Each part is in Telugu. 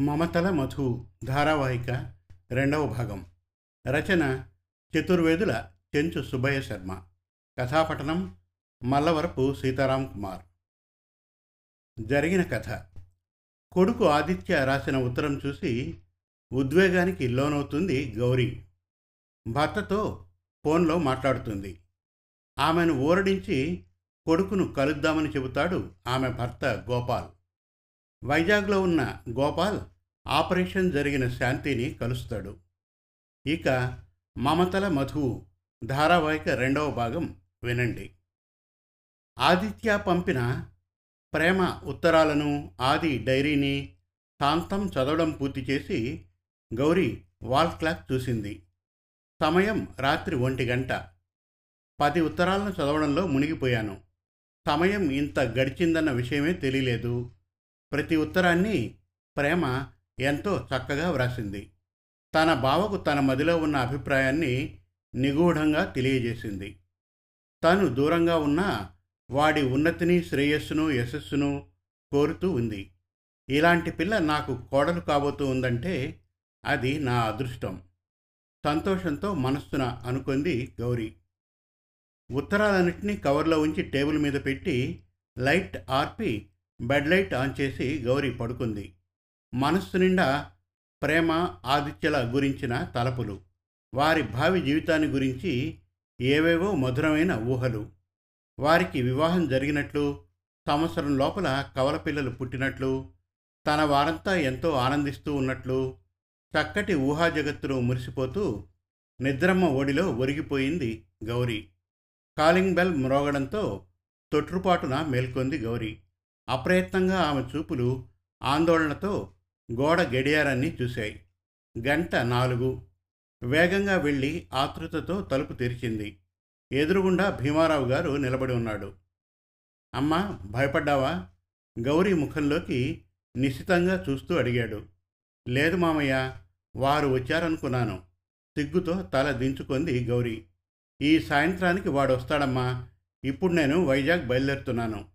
మమతల మధు ధారావాహిక రెండవ భాగం. రచన చతుర్వేదుల చెంచు సుబ్బయ్య శర్మ. కథాపఠనం మల్లవరపు సీతారాం కుమార్. జరిగిన కథ. కొడుకు ఆదిత్య రాసిన ఉత్తరం చూసి ఉద్వేగానికి లోనవుతుంది గౌరీ. భర్తతో ఫోన్లో మాట్లాడుతుంది. ఆమెను ఊరడించి కొడుకును కలుద్దామని చెబుతాడు ఆమె భర్త గోపాల్. వైజాగ్లో ఉన్న గోపాల్ ఆపరేషన్ జరిగిన శాంతిని కలుస్తాడు. ఇక మమతల మధువు ధారావాహిక రెండవ భాగం వినండి. ఆదిత్య పంపిన ప్రేమ ఉత్తరాలను ఆది డైరీని శాంతం చదవడం పూర్తి చేసి గౌరీ వాల్ క్లాక్ చూసింది. సమయం రాత్రి ఒంటి గంట. పది ఉత్తరాలను చదవడంలో మునిగిపోయాను. సమయం ఇంత గడిచిందన్న విషయమే తెలియలేదు. ప్రతి ఉత్తరాన్ని ప్రేమ ఎంతో చక్కగా వ్రాసింది. తన బావకు తన మదిలో ఉన్న అభిప్రాయాన్ని నిగూఢంగా తెలియజేసింది. తను దూరంగా ఉన్న వాడి ఉన్నతిని శ్రేయస్సును యశస్సును కోరుతూ ఉంది. ఇలాంటి పిల్ల నాకు కోడలు కాబోతూ ఉందంటే అది నా అదృష్టం. సంతోషంతో మనస్సున అనుకుంది గౌరీ. ఉత్తరాలన్నింటినీ కవర్లో ఉంచి టేబుల్ మీద పెట్టి లైట్ ఆర్పి బెడ్ లైట్ ఆన్ చేసి గౌరీ పడుకుంది. మనస్సు నిండా ప్రేమ ఆదిత్యల గురించిన తలపులు. వారి భావి జీవితాన్ని గురించి ఏవేవో మధురమైన ఊహలు. వారికి వివాహం జరిగినట్లు సంవత్సరం లోపల కవల పిల్లలు పుట్టినట్లు తన వారంతా ఎంతో ఆనందిస్తూ ఉన్నట్లు చక్కటి ఊహా జగత్తులో మురిసిపోతూ నిద్రమ్మ ఒడిలో ఒరిగిపోయింది గౌరీ. కాలింగ్ బెల్ మ్రోగడంతో తొట్రుపాటున మేల్కొంది గౌరీ. అప్రయత్నంగా ఆమె చూపులు ఆందోళనతో గోడ గడియారాన్ని చూశాయి. గంట నాలుగు. వేగంగా వెళ్ళి ఆతృతతో తలుపు తెరిచింది. ఎదురుగుండా భీమారావు గారు నిలబడి ఉన్నాడు. అమ్మా భయపడ్డావా? గౌరీ ముఖంలోకి నిశితంగా చూస్తూ అడిగాడు. లేదు మామయ్య వారు వచ్చారనుకున్నాను. సిగ్గుతో తల దించుకుంది గౌరీ. ఈ సాయంత్రానికి వాడు వస్తాడమ్మా ఇప్పుడు నేను వైజాగ్ బయలుదేరుతున్నాను.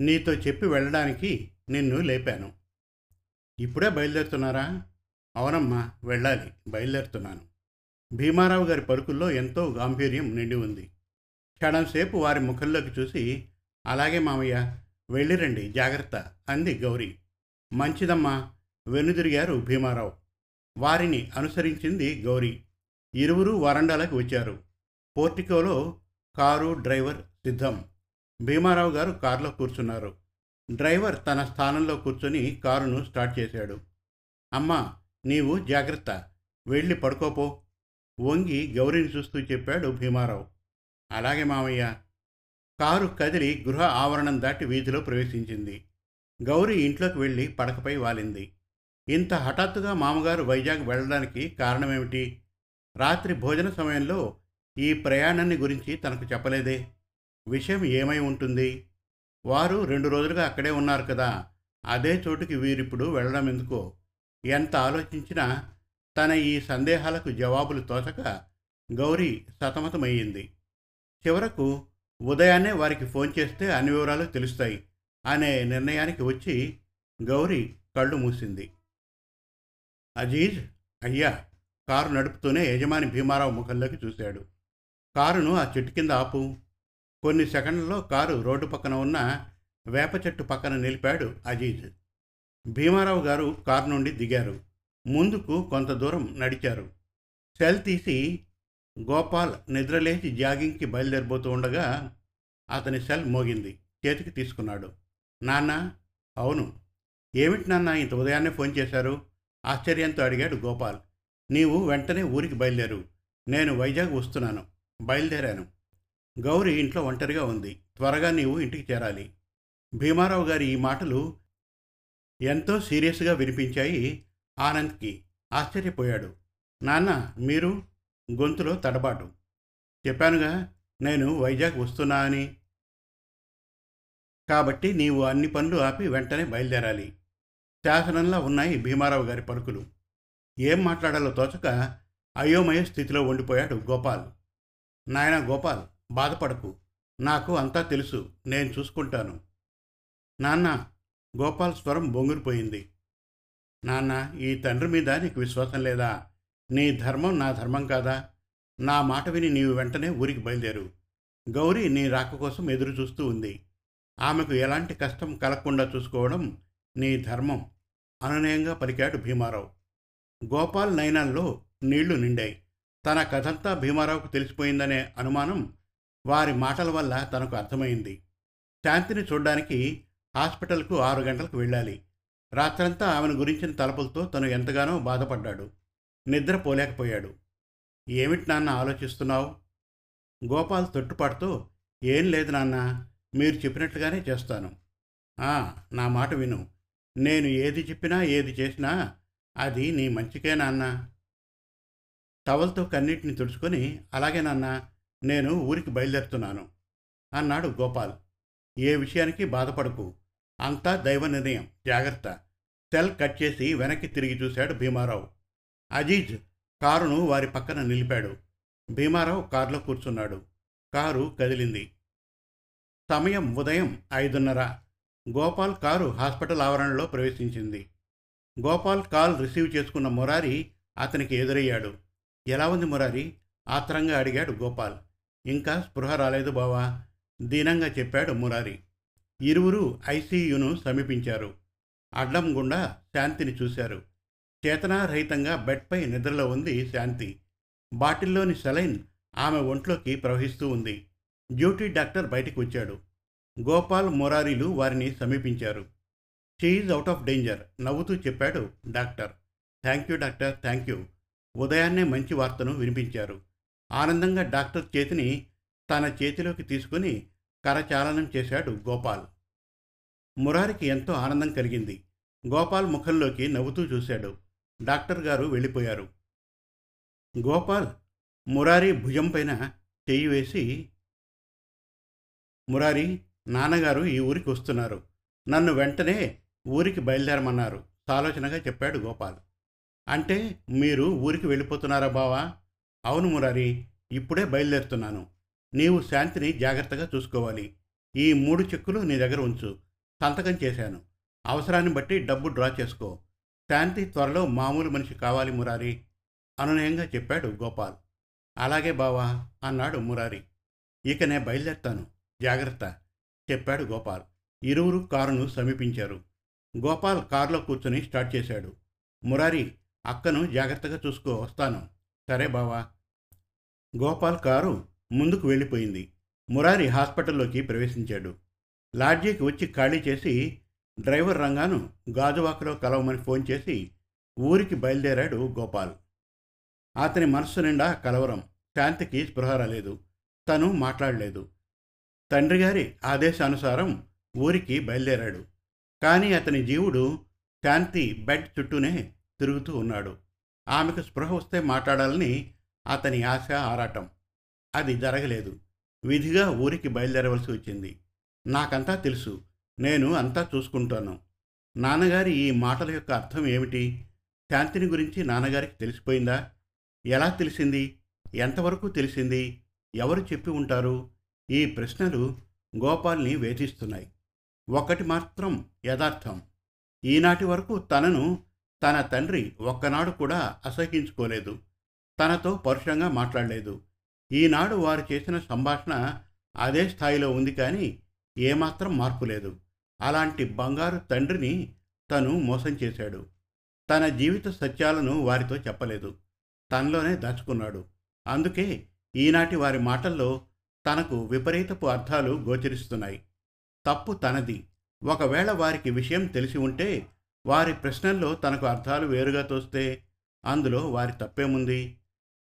నీతో చెప్పి వెళ్ళడానికి నిన్ను లేపాను. ఇప్పుడే బయలుదేరుతున్నారా? అవునమ్మా వెళ్ళాలి. బయలుదేరుతున్నాను. భీమారావు గారి పరుకుల్లో ఎంతో గాంభీర్యం నిండి ఉంది. క్షణంసేపు వారి ముఖంలోకి చూసి అలాగే మామయ్య వెళ్ళిరండి జాగ్రత్త అంది గౌరీ. మంచిదమ్మా వెనుదిరిగారు భీమారావు. వారిని అనుసరించింది గౌరీ. ఇరువురు వరండాలకు వచ్చారు. పోర్టికోలో కారు డ్రైవర్ సిద్ధం. భీమారావు గారు కారులో కూర్చున్నారు. డ్రైవర్ తన స్థానంలో కూర్చొని కారును స్టార్ట్ చేశాడు. అమ్మా నీవు జాగ్రత్త. వెళ్ళి పడుకోపో. వంగి గౌరీని చూస్తూ చెప్పాడు భీమారావు. అలాగే మామయ్య. కారు కదిలి గృహ ఆవరణం దాటి వీధిలో ప్రవేశించింది. గౌరీ ఇంట్లోకి వెళ్ళి పడకపై వాలింది. ఇంత హఠాత్తుగా మామగారు వైజాగ్ వెళ్ళడానికి కారణమేమిటి? రాత్రి భోజన సమయంలో ఈ ప్రయాణాన్ని గురించి తనకు చెప్పలేదే. విషయం ఏమై ఉంటుంది? వారు రెండు రోజులుగా అక్కడే ఉన్నారు కదా. అదే చోటుకి వీరిప్పుడు వెళ్ళడం ఎందుకో? ఎంత ఆలోచించినా తన ఈ సందేహాలకు జవాబులు తోచక గౌరీ సతమతమయ్యింది. చివరకు ఉదయాన్నే వారికి ఫోన్ చేస్తే అన్ని వివరాలు తెలుస్తాయి అనే నిర్ణయానికి వచ్చి గౌరీ కళ్ళు మూసింది. అజీజ్ అయ్యా! కారు నడుపుతూనే యజమాని భీమారావు ముఖంలోకి చూశాడు. కారును ఆ చెట్టు కింద ఆపు. కొన్ని సెకండ్లలో కారు రోడ్డు పక్కన ఉన్న వేప చెట్టు పక్కన నిలిపాడు అజీజ్. భీమారావు గారు కారు నుండి దిగారు. ముందుకు కొంత దూరం నడిచారు. సెల్ తీసి గోపాల్ నిద్రలేచి జాగింగ్కి బయలుదేరిపోతూ ఉండగా అతని సెల్ మోగింది. చేతికి తీసుకున్నాడు. నాన్న అవును. ఏమిటి నాన్న ఇంత ఉదయాన్నే ఫోన్ చేశారు? ఆశ్చర్యంతో అడిగాడు గోపాల్. నీవు వెంటనే ఊరికి బయలుదేరు. నేను వైజాగ్ వస్తున్నాను. బయలుదేరాను. గౌరి ఇంట్లో ఒంటరిగా ఉంది. త్వరగా నీవు ఇంటికి చేరాలి. భీమారావు గారి ఈ మాటలు ఎంతో సీరియస్గా వినిపించాయి ఆనంద్కి. ఆశ్చర్యపోయాడు. నాన్న మీరు గొంతులో తడబాటు. చెప్పానుగా నేను వైజాగ్ వస్తున్నా అని. కాబట్టి నీవు అన్ని పనులు ఆపి వెంటనే బయలుదేరాలి. శాసనంలో ఉన్నాయి భీమారావు గారి పలుకులు. ఏం మాట్లాడాలో తోచక అయోమయ స్థితిలో ఉండిపోయాడు గోపాల్. నాయన గోపాల్ బాధపడకు. నాకు అంతా తెలుసు. నేను చూసుకుంటాను. నాన్న గోపాల్ స్వరం బొంగురిపోయింది. నాన్న ఈ తండ్రి మీద నీకు విశ్వాసం లేదా? నీ ధర్మం నా ధర్మం కాదా? నా మాట విని నీవు వెంటనే ఊరికి బయలుదేరు. గౌరీ నీ రాక కోసం ఎదురు చూస్తూ ఉంది. ఆమెకు ఎలాంటి కష్టం కలగకుండా చూసుకోవడం నీ ధర్మం. అనునయంగా పలికాడు భీమారావు. గోపాల్ నయనాల్లో నీళ్ళు నిండాయి. తన కథంతా భీమారావుకు తెలిసిపోయిందనే అనుమానం వారి మాటల వల్ల తనకు అర్థమైంది. శాంతిని చూడ్డానికి హాస్పిటల్కు ఆరు గంటలకు వెళ్ళాలి. రాత్రంతా ఆమెను గురించిన తలపులతో తను ఎంతగానో బాధపడ్డాడు. నిద్రపోలేకపోయాడు. ఏమిటి నాన్న ఆలోచిస్తున్నావు? గోపాల్ తొట్టుపాటుతో ఏం లేదు నాన్న మీరు చెప్పినట్లుగానే చేస్తాను. నా మాట విను. నేను ఏది చెప్పినా ఏది చేసినా అది నీ మంచికే నాన్న. టవల్తో కన్నీటిని తుడుచుకొని అలాగే నాన్న నేను ఊరికి బయలుదేరుతున్నాను అన్నాడు గోపాల్. ఏ విషయానికి బాధపడకు. అంతా దైవ నిర్ణయం. జాగ్రత్త. సెల్ కట్ చేసి వెనక్కి తిరిగి చూశాడు భీమారావు. అజీజ్ కారును వారి పక్కన నిలిపాడు. భీమారావు కారులో కూర్చున్నాడు. కారు కదిలింది. సమయం ఉదయం ఐదున్నర. గోపాల్ కారు హాస్పిటల్ ఆవరణలో ప్రవేశించింది. గోపాల్ కాల్ రిసీవ్ చేసుకున్న మురారి అతనికి ఎదురయ్యాడు. ఎలా ఉంది మురారి? ఆత్రంగా అడిగాడు గోపాల్. ఇంకా స్పృహ రాలేదు బావా దీనంగా చెప్పాడు మురారి. ఇరువురు ఐసీయూను సమీపించారు. అడ్డం గుండా శాంతిని చూశారు. చేతనారహితంగా బెడ్పై నిద్రలో ఉంది శాంతి. బాటిల్లోని సెలైన్ ఆమె ఒంట్లోకి ప్రవహిస్తూ ఉంది. డ్యూటీ డాక్టర్ బయటికి వచ్చాడు గోపాల్ మొరారీలు వారిని సమీపించారు. షీఈ్ అవుట్ ఆఫ్ డేంజర్ నవ్వుతూ చెప్పాడు doctor. Thank you doctor thank you ఉదయాన్నే మంచి వార్తను వినిపించారు. ఆనందంగా డాక్టర్ చేతిని తన చేతిలోకి తీసుకుని కరచాలనం చేశాడు గోపాల్. మురారికి ఎంతో ఆనందం కలిగింది. గోపాల్ ముఖంలోకి నవ్వుతూ చూశాడు. డాక్టర్ గారు వెళ్ళిపోయారు. గోపాల్ మురారి భుజం పైన చెయ్యి వేసి మురారి నాన్నగారు ఈ ఊరికి వస్తున్నారు. నన్ను వెంటనే ఊరికి బయలుదేరమన్నారు. సాలోచనగా చెప్పాడు గోపాల్. అంటే మీరు ఊరికి వెళ్ళిపోతున్నారా బావా? అవును మురారి ఇప్పుడే బయలుదేరుతున్నాను. నీవు శాంతిని జాగ్రత్తగా చూసుకోవాలి. ఈ మూడు చెక్కులు నీ దగ్గర ఉంచు. సంతకం చేశాను. అవసరాన్ని బట్టి డబ్బు డ్రా చేసుకో. శాంతి త్వరలో మామూలు మనిషి కావాలి మురారి అనునయంగా చెప్పాడు గోపాల్. అలాగే బావా అన్నాడు మురారి. ఇక నే బయలుదేరుతాను. జాగ్రత్త చెప్పాడు గోపాల్. ఇరువురు కారును సమీపించారు. గోపాల్ కారులో కూర్చొని స్టార్ట్ చేశాడు. మురారి అక్కను జాగ్రత్తగా చూసుకో వస్తాను. సరే బావా. గోపాల్ కారు ముందుకు వెళ్ళిపోయింది. మురారి హాస్పిటల్లోకి ప్రవేశించాడు. లాడ్జీకి వచ్చి ఖాళీ చేసి డ్రైవర్ రంగాను గాజువాకలో కలవమని ఫోన్ చేసి ఊరికి బయలుదేరాడు గోపాల్. అతని మనస్సు నిండా కలవరం. శాంతికి స్పృహ రాలేదు. తను మాట్లాడలేదు. తండ్రిగారి ఆదేశానుసారం ఊరికి బయలుదేరాడు. కానీ అతని జీవుడు శాంతి బెడ్ చుట్టూనే తిరుగుతూ ఉన్నాడు. ఆమెకు స్పృహ వస్తే మాట్లాడాలని అతని ఆశ ఆరాటం. అది జరగలేదు. విధిగా ఊరికి బయలుదేరవలసి వచ్చింది. నాకంతా తెలుసు. నేను అంతా చూసుకుంటాను. నాన్నగారి ఈ మాటల యొక్క అర్థం ఏమిటి? శాంతిని గురించి నాన్నగారికి తెలిసిపోయిందా? ఎలా తెలిసింది? ఎంతవరకు తెలిసింది? ఎవరు చెప్పి ఉంటారు? ఈ ప్రశ్నలు గోపాల్ని వేధిస్తున్నాయి. ఒకటి మాత్రం యథార్థం. ఈనాటి వరకు తనను తన తండ్రి ఒక్కనాడు కూడా అసహించుకోలేదు. తనతో పరుషంగా మాట్లాడలేదు. ఈనాడు వారు చేసిన సంభాషణ అదే స్థాయిలో ఉంది కానీ ఏమాత్రం మార్పు లేదు. అలాంటి బంగారు తండ్రిని తను మోసం చేశాడు. తన జీవిత సత్యాలను వారితో చెప్పలేదు. తనలోనే దాచుకున్నాడు. అందుకే ఈనాటి వారి మాటల్లో తనకు విపరీతపు అర్థాలు గోచరిస్తున్నాయి. తప్పు తనది. ఒకవేళ వారికి విషయం తెలిసి ఉంటే వారి ప్రశ్నల్లో తనకు అర్థాలు వేరుగా తోస్తే అందులో వారి తప్పేముంది?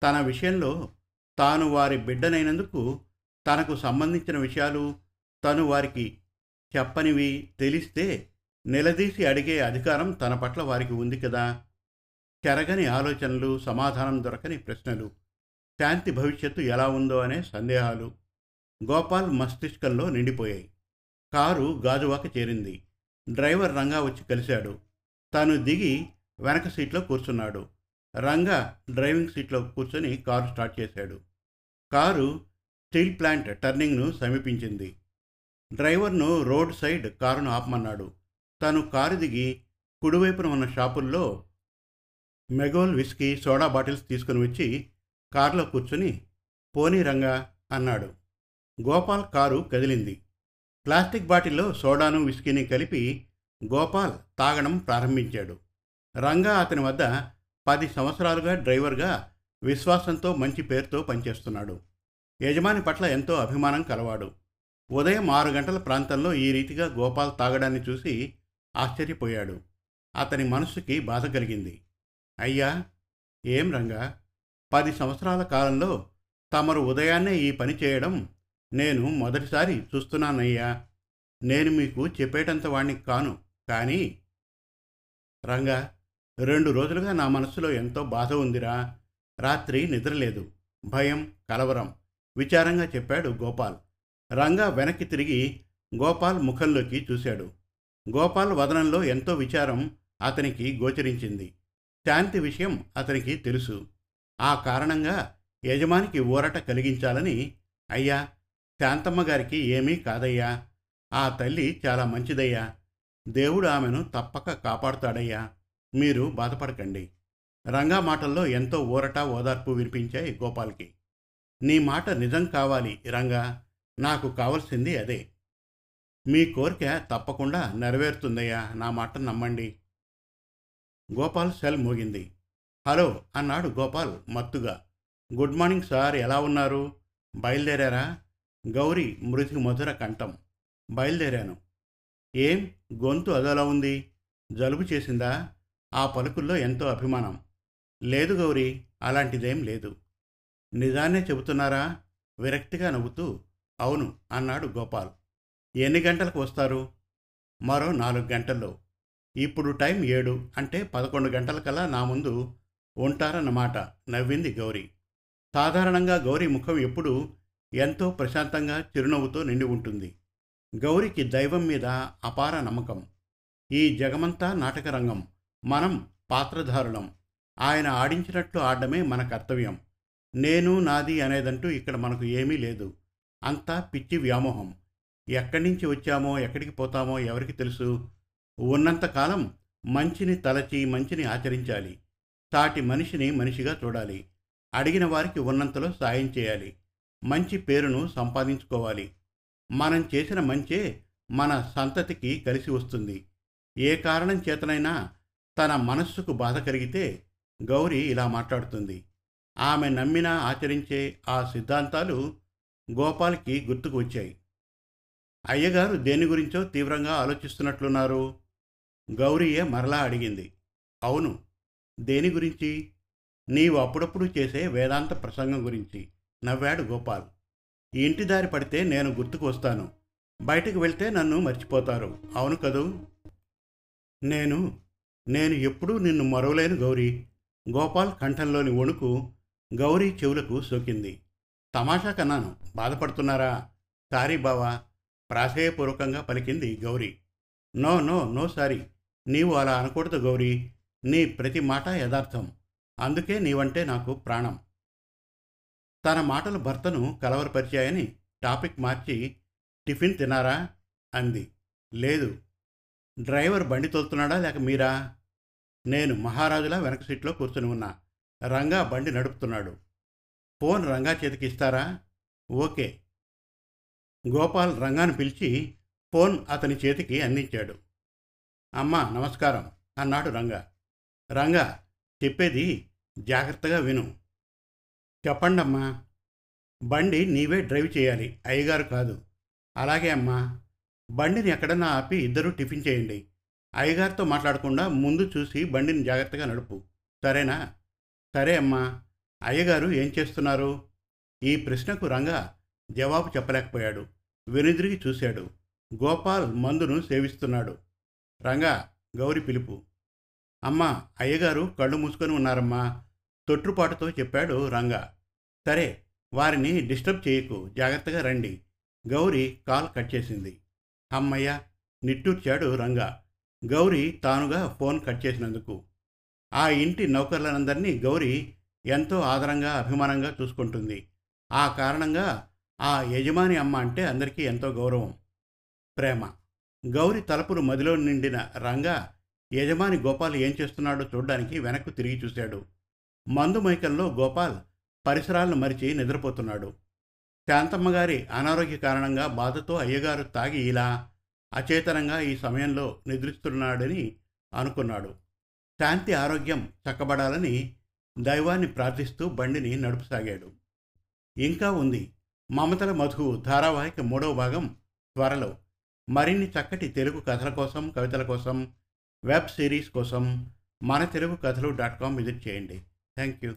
తన విషయంలో తాను వారి బిడ్డనైనందుకు తనకు సంబంధించిన విషయాలు తను వారికి చెప్పనివి తెలిస్తే నిలదీసి అడిగే అధికారం తన పట్ల వారికి ఉంది కదా? చెరగని ఆలోచనలు సమాధానం దొరకని ప్రశ్నలు. శాంతి భవిష్యత్తు ఎలా ఉందో అనే సందేహాలు గోపాల్ మస్తిష్కంలో నిండిపోయాయి. కారు గాజువాక చేరింది. డ్రైవర్ రంగా వచ్చి కలిశాడు. తాను దిగి వెనక సీట్లో కూర్చున్నాడు. రంగా డ్రైవింగ్ సీట్లో కూర్చొని కారు స్టార్ట్ చేశాడు. కారు స్టీల్ ప్లాంట్ టర్నింగ్ను సమీపించింది. డ్రైవర్ను రోడ్ సైడ్ కారును ఆపమన్నాడు. తను కారు దిగి కుడివైపున ఉన్న షాపుల్లో మెగోల్ విస్కీ సోడా బాటిల్స్ తీసుకుని వచ్చి కారులో కూర్చుని పోనీ రంగా అన్నాడు. గోపాల్ కారు కదిలింది. ప్లాస్టిక్ బాటిల్లో సోడాను విస్కీని కలిపి గోపాల్ తాగడం ప్రారంభించాడు. రంగా అతని వద్ద పది సంవత్సరాలుగా డ్రైవర్గా విశ్వాసంతో మంచి పేరుతో పనిచేస్తున్నాడు. యజమాని పట్ల ఎంతో అభిమానం కలవాడు. ఉదయం ఆరు గంటల ప్రాంతంలో ఈ రీతిగా గోపాల్ తాగడాన్ని చూసి ఆశ్చర్యపోయాడు. అతని మనస్సుకి బాధ కలిగింది. అయ్యా ఏం రంగా? పది సంవత్సరాల కాలంలో తమరు ఉదయాన్నే ఈ పని చేయడం నేను మొదటిసారి చూస్తున్నానయ్యా. నేను మీకు చెప్పేటంత వాణ్ణి కాను. కానీ రంగా రెండు రోజులుగా నా మనసులో ఎంతో బాధ ఉందిరా. రాత్రి నిద్రలేదు. భయం కలవరం. విచారంగా చెప్పాడు గోపాల్. రంగా వెనక్కి తిరిగి గోపాల్ ముఖంలోకి చూశాడు. గోపాల్ వదనంలో ఎంతో విచారం అతనికి గోచరించింది. శాంతి విషయం అతనికి తెలుసు. ఆ కారణంగా యజమానికి ఊరట కలిగించాలని అయ్యా శాంతమ్మ గారికి ఏమీ కాదయ్యా. ఆ తల్లి చాలా మంచిదయ్యా. దేవుడు ఆమెను తప్పక కాపాడుతాడయ్యా. మీరు బాధపడకండి. రంగా మాటల్లో ఎంతో ఊరట ఓదార్పు వినిపించాయి గోపాల్కి. నీ మాట నిజం కావాలి రంగా. నాకు కావలసింది అదే. మీ కోరిక తప్పకుండా నెరవేరుతుందయ్యా. నా మాట నమ్మండి. గోపాల్ సెల్ మోగింది. హలో అన్నాడు గోపాల్ మత్తుగా. గుడ్ మార్నింగ్ సార్ ఎలా ఉన్నారు? బయలుదేరారా? గౌరీ మృతి మధుర కంఠం. బయలుదేరాను. ఏం? గొంతు అదోలా ఉంది. జలుబు చేసిందా? ఆ పలుకుల్లో ఎంతో అభిమానం. లేదు గౌరీ అలాంటిదేం లేదు. నిజాన్నే చెబుతున్నారా? విరక్తిగా నవ్వుతూ అవును అన్నాడు గోపాల్. ఎన్ని గంటలకు వస్తారు? మరో నాలుగు గంటల్లో. ఇప్పుడు టైం ఏడు అంటే పదకొండు గంటలకల్లా నా ముందు ఉంటారన్నమాట నవ్వింది గౌరీ. సాధారణంగా గౌరీ ముఖం ఎప్పుడూ ఎంతో ప్రశాంతంగా చిరునవ్వుతో నిండి ఉంటుంది. గౌరికి దైవం మీద అపార నమ్మకం. ఈ జగమంతా నాటకరంగం. మనం పాత్రధారులం. ఆయన ఆడించినట్లు ఆడమే మన కర్తవ్యం. నేను నాది అనేదంటూ ఇక్కడ మనకు ఏమీ లేదు. అంతా పిచ్చి వ్యామోహం. ఎక్కడి నుంచి వచ్చామో ఎక్కడికి పోతామో ఎవరికి తెలుసు? ఉన్నంతకాలం మంచిని తలచి మంచిని ఆచరించాలి. సాటి మనిషిని మనిషిగా చూడాలి. అడిగిన వారికి ఉన్నంతలో సాయం చేయాలి. మంచి పేరును సంపాదించుకోవాలి. మనం చేసిన మంచే మన సంతతికి కలిసి వస్తుంది. ఏ కారణం చేతనైనా తన మనస్సుకు బాధ కలిగితే గౌరీ ఇలా మాట్లాడుతుంది. ఆమె నమ్మినా ఆచరించే ఆ సిద్ధాంతాలు గోపాల్కి గుర్తుకు వచ్చాయి. అయ్యగారు దేని గురించో తీవ్రంగా ఆలోచిస్తున్నట్లున్నారు. గౌరీయే మరలా అడిగింది. అవును దేని గురించి? నీవు అప్పుడప్పుడు చేసే వేదాంత ప్రసంగం గురించి. నవ్వాడు గోపాల్. ఇంటి దారి పడితే నేను గుర్తుకు వస్తాను బయటకు వెళ్తే నన్ను మర్చిపోతారు. అవును కదూ? నేను నేను ఎప్పుడూ నిన్ను మరవలేను గౌరీ. గోపాల్ కంఠంలోని వణుకు గౌరీ చెవులకు సోకింది. తమాషా కన్నాను. బాధపడుతున్నారా? సారీ బావా. ప్రాశయపూర్వకంగా పలికింది Gauri. No no no sorry. నీవు అలా అనకూడదు గౌరీ. నీ ప్రతి మాట యథార్థం. అందుకే నీవంటే నాకు ప్రాణం. తన మాటలు భర్తను కలవరపరిచాయని టాపిక్ మార్చి టిఫిన్ తినారా అంది. లేదు. డ్రైవర్ బండి తోలుతున్నాడా లేక మీరా? నేను మహారాజులా వెనక సీట్లో కూర్చుని ఉన్నా. రంగా బండి నడుపుతున్నాడు. ఫోన్ రంగా చేతికి ఇస్తారా? ఓకే. గోపాల్ రంగాను పిలిచి ఫోన్ అతని చేతికి అందించాడు. అమ్మా నమస్కారం అన్నాడు రంగా. రంగా చెప్పేది జాగ్రత్తగా విను. చెప్పండమ్మా. బండి నీవే డ్రైవ్ చేయాలి. అయ్యగారు కాదు. అలాగే అమ్మా. బండిని ఎక్కడన్నా ఆపి ఇద్దరూ టిఫిన్ చేయండి. అయ్యగారితో మాట్లాడకుండా ముందు చూసి బండిని జాగ్రత్తగా నడుపు. సరేనా? సరే అమ్మా. అయ్యగారు ఏం చేస్తున్నారు? ఈ ప్రశ్నకు రంగా జవాబు చెప్పలేకపోయాడు. వెనుదిరిగి చూశాడు. గోపాల్ మందును సేవిస్తున్నాడు. రంగా గౌరి పిలుపు. అమ్మా అయ్యగారు కళ్ళు మూసుకొని ఉన్నారమ్మా. తొట్టుపాటుతో చెప్పాడు రంగా. సరే వారిని డిస్టర్బ్ చేయకు. జాగ్రత్తగా రండి. గౌరీ కాల్ కట్ చేసింది. అమ్మయ్య నిట్టూర్చాడు రంగా. గౌరీ తానుగా ఫోన్ కట్ చేసినందుకు. ఆ ఇంటి నౌకర్లనందరినీ గౌరీ ఎంతో ఆదరంగా అభిమానంగా చూసుకుంటుంది. ఆ కారణంగా ఆ యజమాని అమ్మ అంటే అందరికీ ఎంతో గౌరవం. ప్రేమ. గౌరి తలుపులు మదిలో నిండిన రంగా యజమాని గోపాల్ ఏం చేస్తున్నాడో చూడ్డానికి వెనక్కు తిరిగి చూశాడు. మందు మైకంలో గోపాల్ పరిసరాలను మరిచి నిద్రపోతున్నాడు. శాంతమ్మగారి అనారోగ్య కారణంగా బాధతో అయ్యగారు తాగి ఇలా అచేతనంగా ఈ సమయంలో నిద్రిస్తున్నాడని అనుకున్నాడు. శాంతి ఆరోగ్యం చక్కబడాలని దైవాన్ని ప్రార్థిస్తూ బండిని నడుపుసాగాడు. ఇంకా ఉంది. మమతల మధు ధారావాహిక మూడవ భాగం త్వరలో. మరిన్ని చక్కటి తెలుగు కథల కోసం కవితల కోసం వెబ్ సిరీస్ కోసం మన తెలుగు కథలు డాట్ కామ్ విజిట్ చేయండి. Thank you